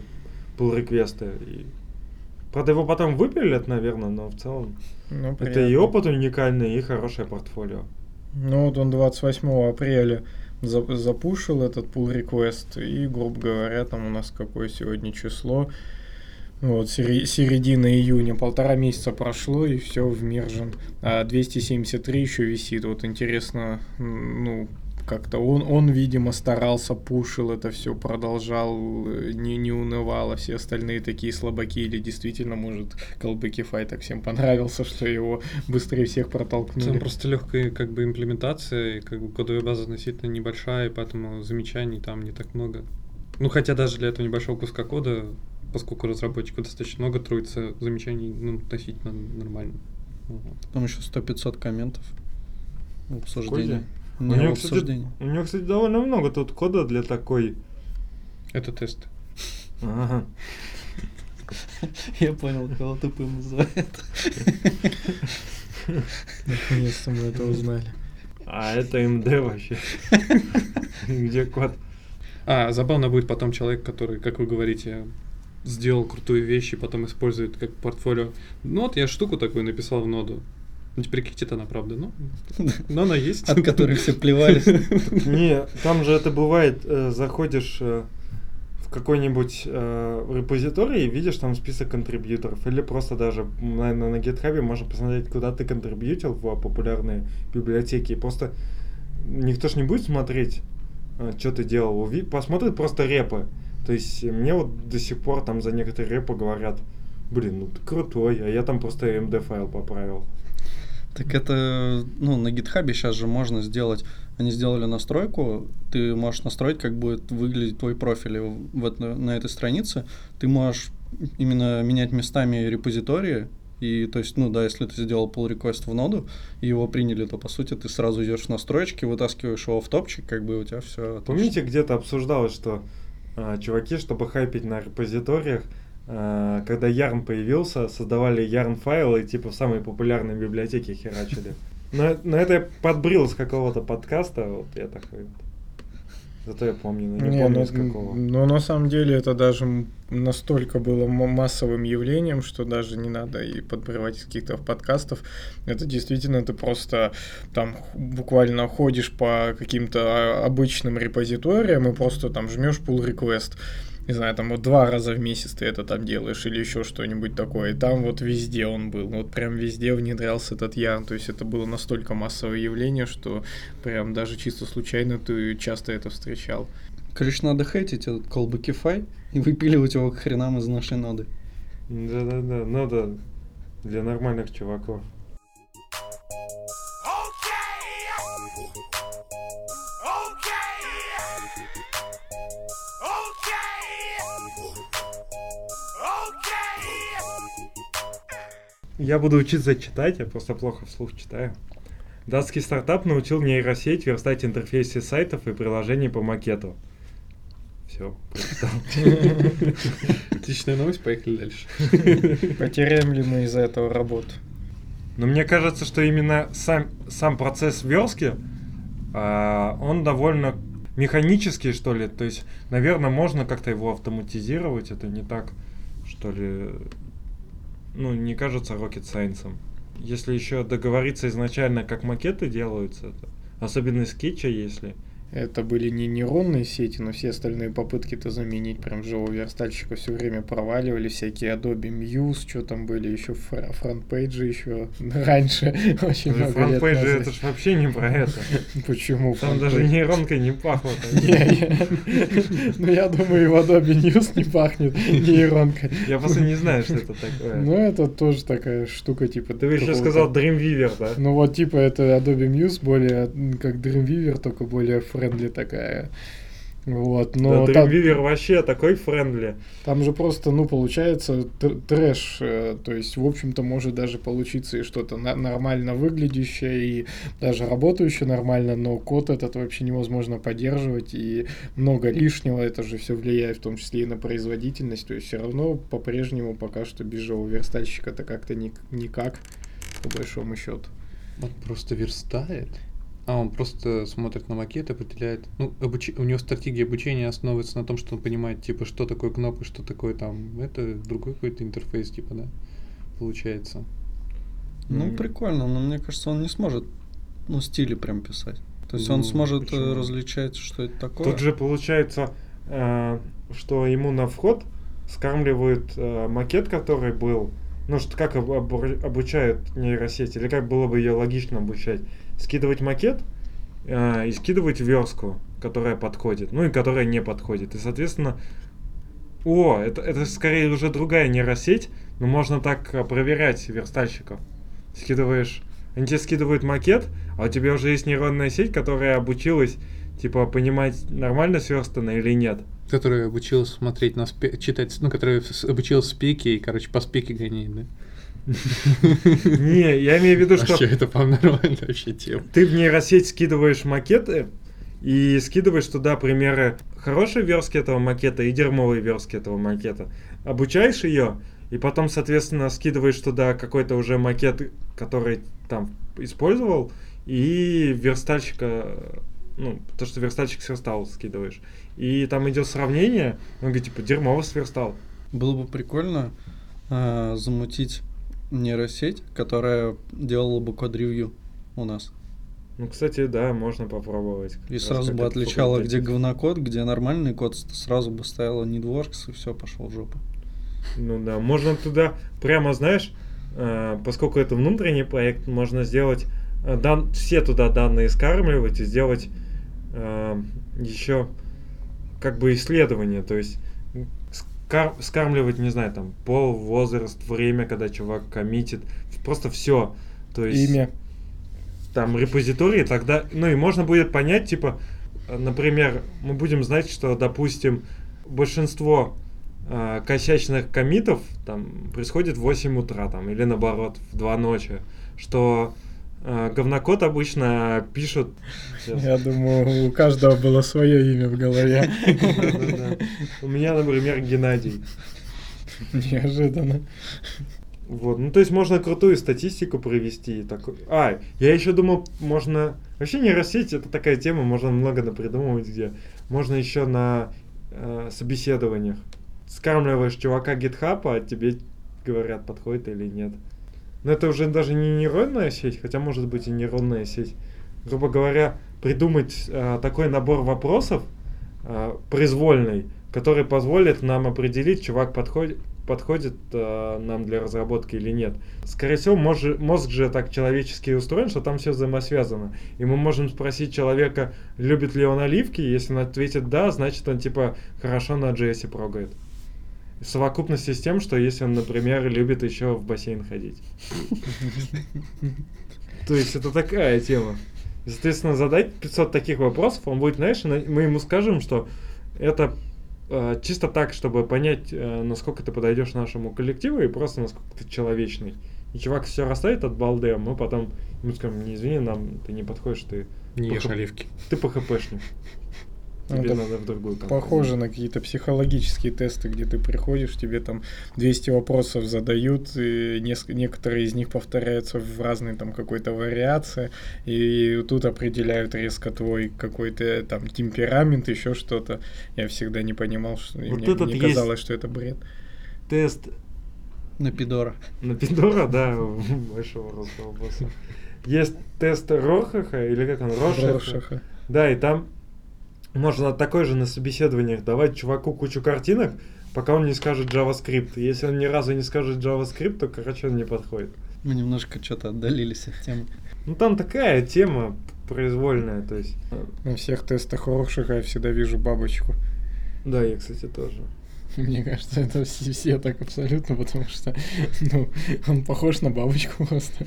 pull реквесты. И... Правда, его потом выпилят, наверное, но в целом Ну, это и опыт уникальный, и хорошее портфолио. Ну вот он 28 апреля за- запушил этот pull request, и, грубо говоря, там у нас какое сегодня число, вот, середина июня, полтора месяца прошло, и все в Мержен. А 273 еще висит. Вот интересно, ну, как-то он, он, видимо, старался, пушил это все, продолжал, э, не, не унывал, а все остальные такие слабаки, или действительно, может, Callbackify так всем понравился, что его быстрее всех протолкнули. Там просто легкая как бы имплементация, и как бы кодовая база относительно небольшая, и поэтому замечаний там не так много. Ну, хотя даже для этого небольшого куска кода, поскольку разработчику достаточно много, трудится замечаний ну, относительно нормально. Там еще 100-500 комментов обсуждении. У Не, него, кстати, у него, кстати, довольно много тут кода для такой. Это тест. Ага. Я понял, кого ты пым называет. Наконец-то мы это узнали. А это МД вообще. Где код? А, забавно будет потом человек, который, как вы говорите, сделал крутую вещь и потом использует как портфолио. Ну вот я штуку такую написал в ноду. Ну теперь кикить она, правда, ну, (laughs) но она есть. От которой все плевались. (laughs) Не, там же это бывает, э, заходишь э, в какой-нибудь э, репозиторий и видишь там список контрибьюторов. Или просто даже, наверное, на GitHub можно посмотреть, куда ты контрибьютил в популярные библиотеки. И просто никто ж не будет смотреть, что ты делал. Посмотрит просто репы. То есть мне вот до сих пор там за некоторые репы говорят, блин, ну ты крутой, а я там просто MD файл поправил. Так это, ну, на гитхабе сейчас же можно сделать они сделали настройку, ты можешь настроить, как будет выглядеть твой профиль в, это, на этой странице. Ты можешь именно менять местами репозитории, и то есть, ну да, если ты сделал pull request в ноду, и его приняли, то по сути ты сразу идешь в настройки, вытаскиваешь его в топчик, как бы у тебя все. Помните, где-то обсуждалось, что а, чуваки, чтобы хайпить на репозиториях, когда Yarn появился, создавали Yarn файлы и типа в самые популярные библиотеки херачили. Но, но это я подбрил с какого-то подкаста, вот я такой Зато я помню, но не, не помню ну, с какого. Но на самом деле это даже настолько было массовым явлением, что даже не надо и подбрывать из каких-то подкастов. Это действительно ты просто там буквально ходишь по каким-то а, обычным репозиториям и просто там жмешь pull request не знаю, там вот два раза в месяц ты это там делаешь или еще что-нибудь такое. И там вот везде он был, вот прям везде внедрялся этот ярн. То есть это было настолько массовое явление, что прям даже чисто случайно ты часто это встречал. Короче, надо хейтить этот колбакифай и выпиливать его к хренам из нашей ноды. Да-да-да, надо для нормальных чуваков. Я буду учиться читать, я просто плохо вслух читаю. Датский стартап научил нейросеть верстать интерфейсы сайтов и приложений по макету. Все, прочитал. (laughs) Отличная новость, поехали дальше. (laughs) Потеряем ли мы из-за этого работу? Но мне кажется, что именно сам, сам процесс верстки, а, он довольно механический, что ли. То есть, наверное, можно как-то его автоматизировать. Это не так, что ли, ну, не кажется rocket science. Если еще договориться изначально, как макеты делаются, то, особенно скетча, если, это были не нейронные сети, но все остальные попытки это заменить прям живого верстальщика все время проваливали, всякие Adobe Muse, что там были, еще FrontPage и еще (laughs) раньше, очень много FrontPage и это же вообще не про это. (laughs) Почему? Там даже нейронкой не пахло. (laughs) Ну я думаю, и в Adobe Muse не пахнет нейронкой. Я просто не знаю, что это такое. Ну это тоже такая штука типа... Ты еще сказал Dreamweaver, да? Ну вот типа это Adobe Muse более как Dreamweaver, только более friendly такая. Вот, но да, там, Dreamweaver вообще такой friendly. Там же просто, ну, получается трэш, э, то есть, в общем-то, может даже получиться и что-то на- нормально выглядящее, и даже работающее нормально, но код этот вообще невозможно поддерживать, и много лишнего, это же все влияет в том числе и на производительность, то есть, все равно по-прежнему пока что без живого верстальщика это как-то ни- никак, по большому счету. Он просто верстает? А он просто смотрит на макет, определяет. Ну, обуч... у него стратегия обучения основывается на том, что он понимает, типа, что такое кнопка, что такое там. Это другой какой-то интерфейс, типа, да, получается. Ну, mm. прикольно, но мне кажется, он не сможет, ну, стили прям писать. То есть ну, он сможет э, почему? различать, что это такое. Тут же получается, э, что ему на вход скармливают э, макет, который был. Ну, что как об, об, обучают нейросети, или как было бы ее логично обучать скидывать макет э, и скидывать верстку, которая подходит, ну и которая не подходит. И, соответственно, о, это, это скорее уже другая нейросеть, но можно так а, проверять верстальщиков. Скидываешь, они тебе скидывают макет, а у тебя уже есть нейронная сеть, которая обучилась, типа, понимать, нормально сверстано или нет. Которая обучилась смотреть на спе- читать, ну, которая обучилась спеки и, короче, по спеке гоняет, да? (laughs) Не, я имею в виду, что... Вообще, это, по нормальная вообще тема. Ты в нейросеть скидываешь макеты, и скидываешь туда примеры хорошей верстки этого макета и дерьмовой верстки этого макета. Обучаешь ее, и потом, соответственно, скидываешь туда какой-то уже макет, который там использовал, и верстальщика, ну, то, что верстальщик сверстал, скидываешь. И там идет сравнение, он говорит, типа, дерьмово сверстал. Было бы прикольно э, замутить нейросеть, которая делала бы код-ревью у нас. Ну, кстати, да, можно попробовать. И сразу бы отличала, где говнокод, где нормальный код, сразу бы ставила недворкс, и все, пошел в жопу. Ну да, можно туда прямо, знаешь, э, поскольку это внутренний проект, можно сделать э, дан, все туда данные скармливать и сделать э, еще как бы исследование, то есть скар скармливать, не знаю, там, пол, возраст, время, когда чувак коммитит, просто все. То есть... Имя. там репозитории, тогда, ну и можно будет понять, типа, например, мы будем знать, что, допустим, большинство э, косячных комитов там происходит в 8 утра там, или наоборот в 2 ночи, что говнокод обычно пишут... Я думаю, у каждого было свое имя в голове. У меня, например, Геннадий. Неожиданно. Вот, ну то есть можно крутую статистику провести. Так... А, я еще думал, можно... Вообще нейросеть это такая тема, можно много напридумывать, где можно еще на э, собеседованиях. Скармливаешь чувака GitHub, а тебе говорят, подходит или нет. Но это уже даже не нейронная сеть, хотя может быть и нейронная сеть. Грубо говоря, придумать э, такой набор вопросов э, произвольный, который позволит нам определить, чувак подходит, подходит э, нам для разработки или нет. Скорее всего, мозг, мозг же так человечески устроен, что там все взаимосвязано. И мы можем спросить человека, любит ли он оливки, если он ответит да, значит он типа хорошо на JS прогает. В совокупности с тем, что если он, например, любит еще в бассейн ходить. (laughs) То есть это такая тема. Соответственно, задать 500 таких вопросов, он будет, знаешь, мы ему скажем, что это Э, чисто так, чтобы понять, э, насколько ты подойдешь нашему коллективу и просто насколько ты человечный. И чувак все расставит от балды, а мы потом ему скажем, не извини, нам ты не подходишь, ты... Не ешь оливки. Ты по Ну, тебе надо в другую компанию. Похоже на какие-то психологические тесты, где ты приходишь, тебе там 200 вопросов задают, и несколько, некоторые из них повторяются в разной там какой-то вариации, и тут определяют резко твой какой-то там темперамент, еще что-то. Я всегда не понимал, что вот мне, мне казалось, что это бред. Тест на Пидора. На Пидора, да, (laughs) большого русского босса. Есть тест Рохаха, или как он. Рошаха. Да, и там можно такой же на собеседованиях давать чуваку кучу картинок, пока он не скажет JavaScript. Если он ни разу не скажет JavaScript, то, короче, он не подходит. Мы немножко что-то отдалились от темы. Ну, там такая тема произвольная, то есть... На всех тестах хороших я всегда вижу бабочку. Да, я, кстати, тоже. Мне кажется, это все, все так абсолютно, потому что ну, он похож на бабочку просто.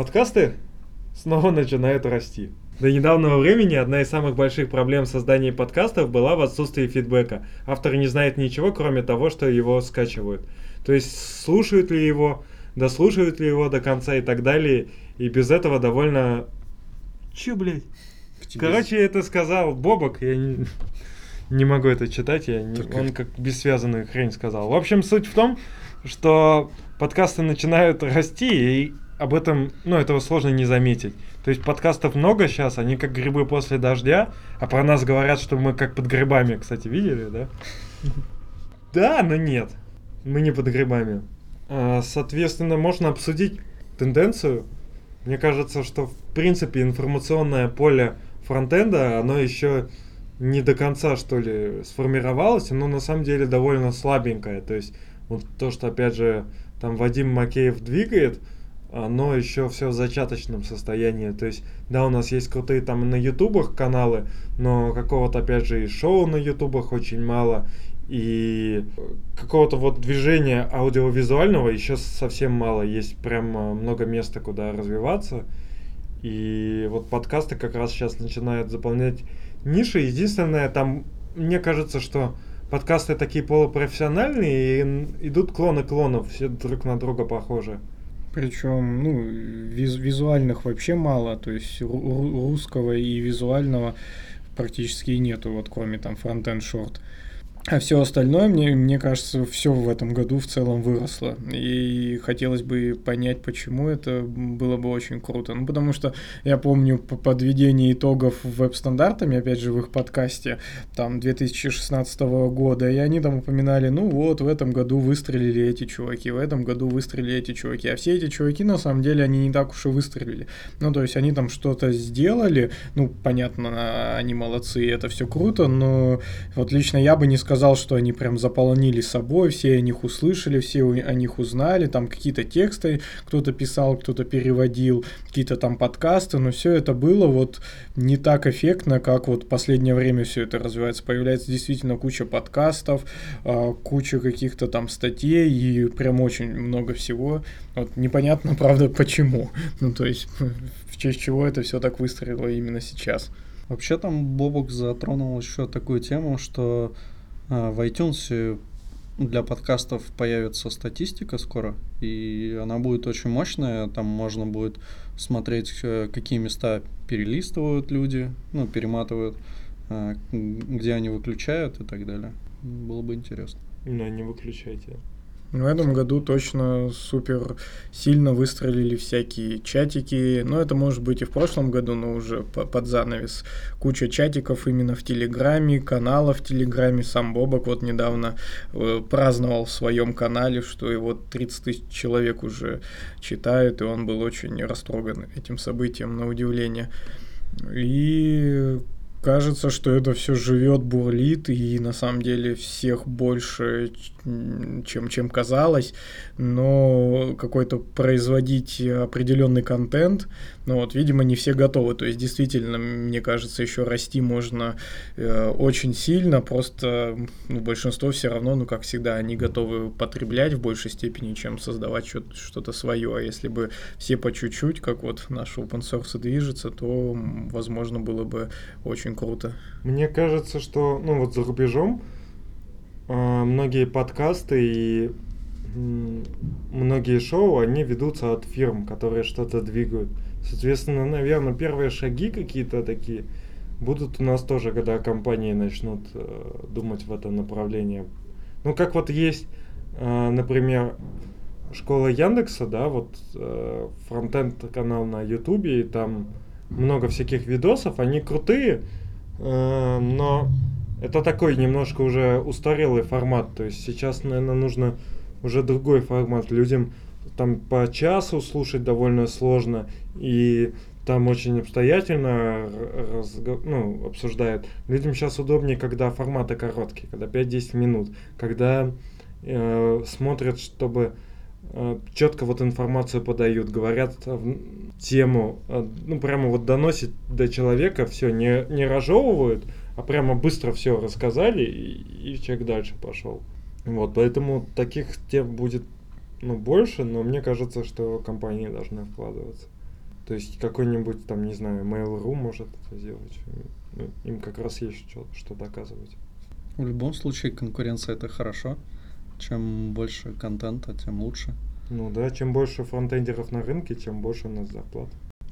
Подкасты снова начинают расти. До недавнего времени одна из самых больших проблем создания подкастов была в отсутствии фидбэка. Автор не знает ничего, кроме того, что его скачивают. То есть слушают ли его, дослушают ли его до конца и так далее. И без этого довольно... Чё, блядь? Короче, это сказал Бобок, я не, не могу это читать, я не, он как бессвязанную хрень сказал. В общем, суть в том, что подкасты начинают расти, и об этом, ну, этого сложно не заметить. То есть подкастов много сейчас, они как грибы после дождя, а про нас говорят, что мы как под грибами, кстати, видели, да? (laughs) Да, но нет. Мы не под грибами. А, соответственно, можно обсудить тенденцию. Мне кажется, что в принципе информационное поле фронтенда, оно еще не до конца, что ли, сформировалось, но на самом деле довольно слабенькое. То есть вот то, что опять же там Вадим Макеев двигает, оно еще все в зачаточном состоянии. То есть, да, у нас есть крутые там на ютубах каналы, но какого-то, опять же, и шоу на ютубах очень мало. И какого-то вот движения аудиовизуального еще совсем мало. Есть прям много места, куда развиваться. И вот подкасты как раз сейчас начинают заполнять ниши. Единственное, там, мне кажется, что подкасты такие полупрофессиональные и идут клоны клонов, все друг на друга похожи. Причем, ну, виз визуальных вообще мало, то есть русского и визуального практически нету, вот кроме там фронтенд шорт. А все остальное, мне, мне кажется, все в этом году в целом выросло. И хотелось бы понять, почему это было бы очень круто. Ну, потому что я помню по подведении итогов веб-стандартами, опять же, в их подкасте, там, 2016 года, и они там упоминали, ну вот, в этом году выстрелили эти чуваки, в этом году выстрелили эти чуваки. А все эти чуваки, на самом деле, они не так уж и выстрелили. Ну, то есть они там что-то сделали, ну, понятно, они молодцы, это все круто, но вот лично я бы не сказал, сказал, что они прям заполонили собой, все о них услышали, все о них узнали, там какие-то тексты кто-то писал, кто-то переводил, какие-то там подкасты, но все это было вот не так эффектно, как вот в последнее время все это развивается. Появляется действительно куча подкастов, а, куча каких-то там статей и прям очень много всего. Вот непонятно, (laughs) правда, почему. Ну, то есть, в честь чего это все так выстрелило именно сейчас. Вообще там Бобок затронул еще такую тему, что в iTunes для подкастов появится статистика скоро, и она будет очень мощная. Там можно будет смотреть, э, какие места перелистывают люди, ну, перематывают, э, где они выключают и так далее. Было бы интересно. Но не выключайте. В этом году точно супер сильно выстрелили всякие чатики. Но это может быть и в прошлом году, но уже под занавес. Куча чатиков именно в Телеграме, каналов в Телеграме. Сам Бобок вот недавно э, праздновал в своем канале, что его 30 тысяч человек уже читают, и он был очень растроган этим событием, на удивление. И кажется, что это все живет, бурлит, и на самом деле всех больше, чем, чем казалось, но какой-то производить определенный контент, ну вот, видимо, не все готовы. То есть, действительно, мне кажется, еще расти можно э, очень сильно, просто ну, большинство все равно, ну, как всегда, они готовы потреблять в большей степени, чем создавать что-то свое. А если бы все по чуть-чуть, как вот наш open source движется, то, возможно, было бы очень круто. Мне кажется, что, ну, вот за рубежом э, многие подкасты и многие шоу, они ведутся от фирм, которые что-то двигают. Соответственно, наверное, первые шаги какие-то такие будут у нас тоже, когда компании начнут э, думать в этом направлении. Ну, как вот есть, э, например, школа Яндекса, да, вот э, фронтенд канал на Ютубе, и там много всяких видосов, они крутые, э, но это такой немножко уже устарелый формат. То есть сейчас, наверное, нужно уже другой формат. Людям там по часу слушать довольно сложно, и там очень обстоятельно разго... ну, обсуждают. Людям сейчас удобнее, когда форматы короткие, когда 5-10 минут, когда э, смотрят, чтобы четко вот информацию подают, говорят тему, э, ну прямо вот доносит до человека, все, не, не разжевывают, а прямо быстро все рассказали, и, и человек дальше пошел. Вот, поэтому таких тем будет ну, больше, но мне кажется, что компании должны вкладываться. То есть какой-нибудь там, не знаю, Mail.ru может это сделать. Ну, им как раз есть что, что доказывать. В любом случае конкуренция это хорошо. Чем больше контента, тем лучше. Ну да, чем больше фронтендеров на рынке, тем больше у нас зарплат.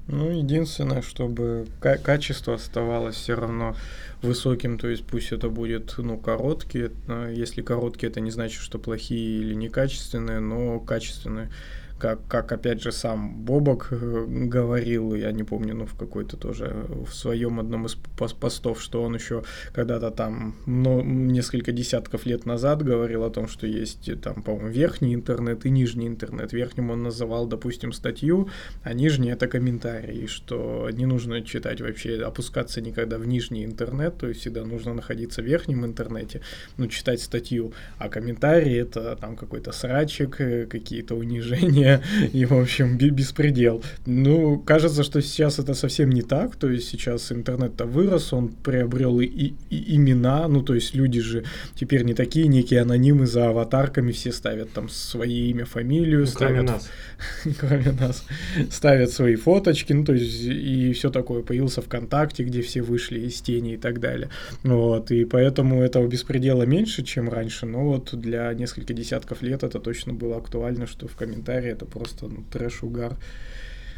Ну, единственное, чтобы качество оставалось все равно высоким, то есть пусть это будет, ну, короткие, если короткие, это не значит, что плохие или некачественные, но качественные как, как опять же сам Бобок э, говорил, я не помню, ну в какой-то тоже в своем одном из постов, что он еще когда-то там ну, несколько десятков лет назад говорил о том, что есть там, по-моему, верхний интернет и нижний интернет. Верхним он называл, допустим, статью, а нижний это комментарий, что не нужно читать вообще, опускаться никогда в нижний интернет, то есть всегда нужно находиться в верхнем интернете, ну, читать статью, а комментарий это там какой-то срачик, э, какие-то унижения, и, в общем, беспредел. Ну, кажется, что сейчас это совсем не так, то есть сейчас интернет-то вырос, он приобрел и, и, и имена, ну, то есть люди же теперь не такие некие анонимы за аватарками, все ставят там свои имя, фамилию, ну, ставят... Кроме нас. (laughs) кроме нас. Ставят свои фоточки, ну, то есть и все такое. Появился ВКонтакте, где все вышли из тени и так далее. Вот, и поэтому этого беспредела меньше, чем раньше, но вот для нескольких десятков лет это точно было актуально, что в комментарии это просто ну, трэш-угар.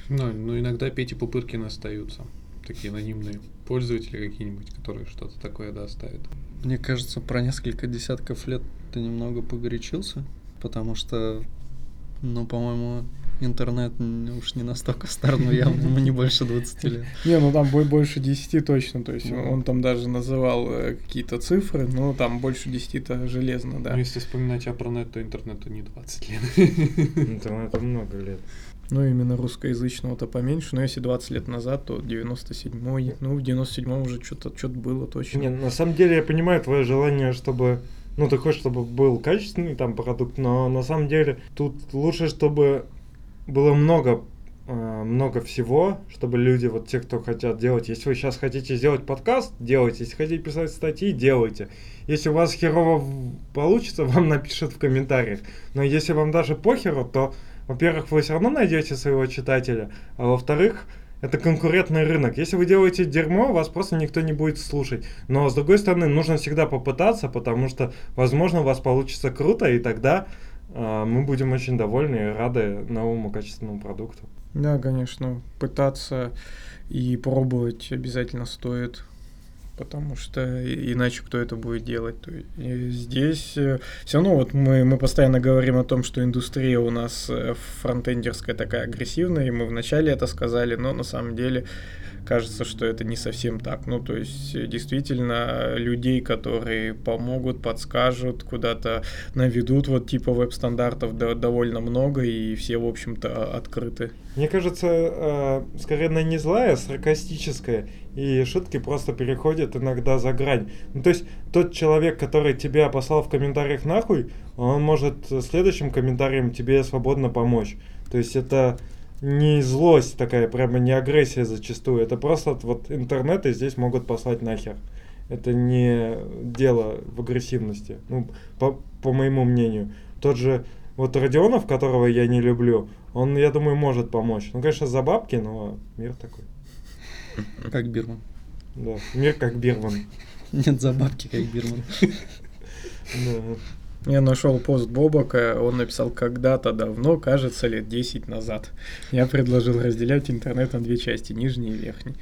Ну, ну, иногда Пети Пупыркин остаются. Такие анонимные пользователи какие-нибудь, которые что-то такое да, ставят. Мне кажется, про несколько десятков лет ты немного погорячился, потому что, ну, по-моему, интернет уж не настолько стар, но явно не больше 20 лет. (laughs) Не, ну там больше 10 точно, то есть он там даже называл э, какие-то цифры, но там больше 10 это железно, да. Ну, если вспоминать о Апронет, то интернету не 20 лет. Интернету много лет. Ну, именно русскоязычного-то поменьше, но если 20 лет назад, то 97-й, ну, в 97-м уже что-то что было точно. Не, на самом деле я понимаю твое желание, чтобы ну, ты хочешь, чтобы был качественный там продукт, но на самом деле тут лучше, чтобы было много э, много всего, чтобы люди, вот те, кто хотят делать, если вы сейчас хотите сделать подкаст, делайте, если хотите писать статьи, делайте. Если у вас херово получится, (laughs) вам напишут в комментариях. Но если вам даже похеру, то, во-первых, вы все равно найдете своего читателя, а во-вторых, это конкурентный рынок. Если вы делаете дерьмо, вас просто никто не будет слушать. Но с другой стороны, нужно всегда попытаться, потому что, возможно, у вас получится круто, и тогда мы будем очень довольны и рады новому качественному продукту. Да, конечно, пытаться и пробовать обязательно стоит потому что иначе кто это будет делать. То есть здесь э, все равно вот мы, мы постоянно говорим о том, что индустрия у нас э, фронтендерская такая агрессивная, и мы вначале это сказали, но на самом деле кажется, что это не совсем так. Ну, то есть, э, действительно, людей, которые помогут, подскажут, куда-то наведут, вот типа веб-стандартов да, довольно много, и все, в общем-то, открыты. Мне кажется, э, скорее на не злая, а саркастическая, и шутки просто переходят иногда за грань. Ну, то есть, тот человек, который тебя послал в комментариях нахуй, он может следующим комментарием тебе свободно помочь. То есть, это не злость такая, прямо не агрессия зачастую. Это просто вот интернет и здесь могут послать нахер. Это не дело в агрессивности, ну, по, по моему мнению. Тот же вот Родионов, которого я не люблю, он, я думаю, может помочь. Ну, конечно, за бабки, но мир такой. Как Бирман. Да, мир как Бирман. Нет, за бабки как Бирман. Да. Я нашел пост Бобока, он написал когда-то давно, кажется, лет 10 назад. Я предложил разделять интернет на две части, нижний и верхний.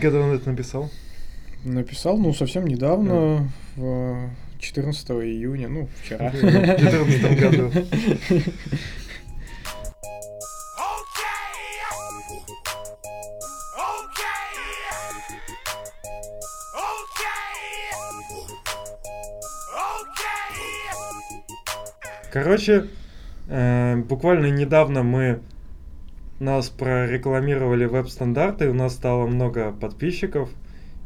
Когда он это написал? Написал, ну, совсем недавно, в 14 июня, ну, вчера. В 2014 году. (laughs) Короче, э, буквально недавно мы нас прорекламировали веб-стандарты, у нас стало много подписчиков,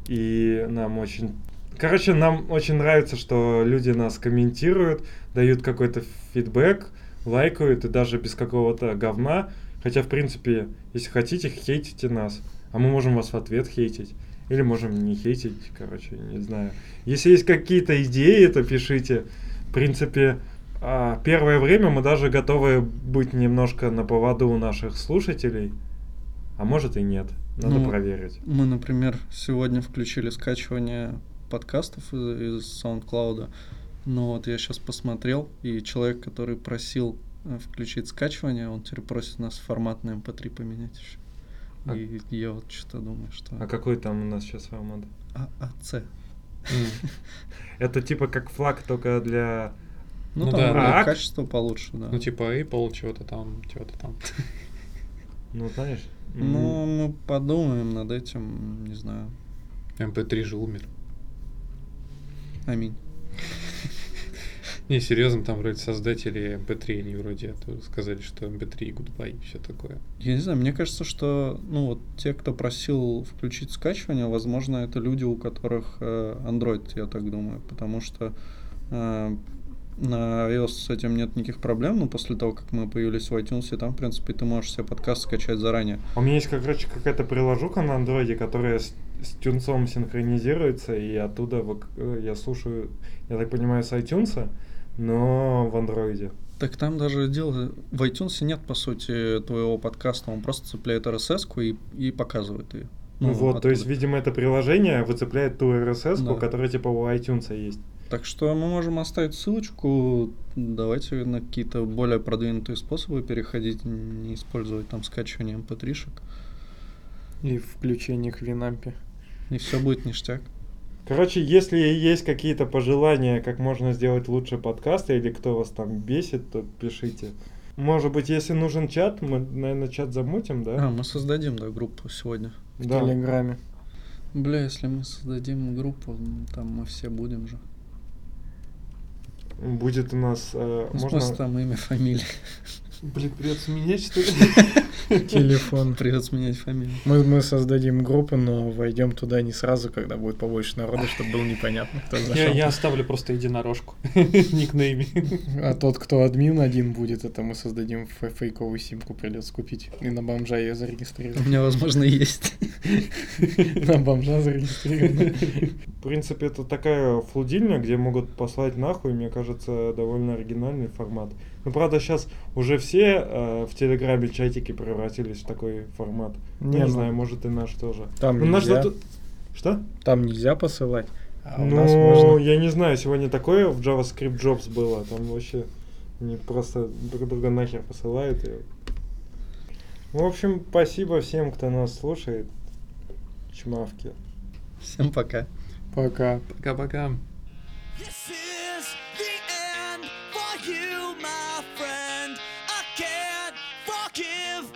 и нам очень... Короче, нам очень нравится, что люди нас комментируют, дают какой-то фидбэк, лайкают, и даже без какого-то говна. Хотя, в принципе, если хотите, хейтите нас, а мы можем вас в ответ хейтить. Или можем не хейтить, короче, не знаю. Если есть какие-то идеи, то пишите. В принципе, а, первое время мы даже готовы быть немножко на поводу у наших слушателей, а может и нет. Надо ну, проверить. Мы, например, сегодня включили скачивание подкастов из, из SoundCloud. Но вот я сейчас посмотрел, и человек, который просил э, включить скачивание, он теперь просит нас формат на MP3 поменять еще. А... И я вот что-то думаю, что... А какой там у нас сейчас формат? ААЦ. Это типа как флаг, только для ну, ну там да, качество получше, да. Ну, типа Apple, чего-то там, чего-то там. Ну, знаешь. Ну, мы подумаем над этим, не знаю. MP3 же умер. Аминь. (laughs) Не, серьезно, там вроде создатели MP3, они вроде сказали, что MP3 goodbye и все такое. Я не знаю, мне кажется, что, ну вот, те, кто просил включить скачивание, возможно, это люди, у которых э, Android, я так думаю, потому что э, на iOS с этим нет никаких проблем, но после того, как мы появились в iTunes, там, в принципе, ты можешь себе подкаст скачать заранее. У меня есть, короче, какая-то приложуха на андроиде, которая с, с тюнцом синхронизируется, и оттуда э, я слушаю, я так понимаю, с iTunes, но в андроиде. Так там даже дело... В iTunes нет, по сути, твоего подкаста. Он просто цепляет RSS и, и показывает ее. Ну, вот, оттуда. то есть, видимо, это приложение выцепляет ту RSS, да. которая типа у iTunes есть. Так что мы можем оставить ссылочку. Давайте на какие-то более продвинутые способы переходить, не использовать там скачивание mp3-шек. И включение к Винампе. И все будет ништяк. Короче, если есть какие-то пожелания, как можно сделать лучше подкасты, или кто вас там бесит, то пишите. Может быть, если нужен чат, мы, наверное, чат замутим, да? А, мы создадим, да, группу сегодня. В да. Телеграме. Бля, если мы создадим группу, там мы все будем же будет у нас... Э, С можно... постом, имя, фамилия. Блин, придется менять, что ли? (laughs) Телефон. Придется менять фамилию. Мы, мы создадим группу, но войдем туда не сразу, когда будет побольше народа, чтобы было непонятно, кто зашел. Я, я оставлю просто единорожку. (laughs) Никнейме. А тот, кто админ один будет, это мы создадим фе- фейковую симку, придется купить. И на бомжа ее У зарегистрировать. меня, возможно, есть. (laughs) На бомжа зарегистрировать. В принципе, это такая флудильня, где могут послать нахуй, мне кажется, довольно оригинальный формат. Ну, правда, сейчас уже все э, в Телеграме чатики превратились в такой формат. Ну, не, ну, не знаю, может и наш тоже. Там ну, нельзя. Наш зато... Что? Там нельзя посылать. А ну, я не знаю, сегодня такое в JavaScript Jobs было. Там вообще не просто друг друга нахер посылают. И... В общем, спасибо всем, кто нас слушает. Чмавки. Всем пока. Пока. Пока-пока. This is the end for you, my friend. give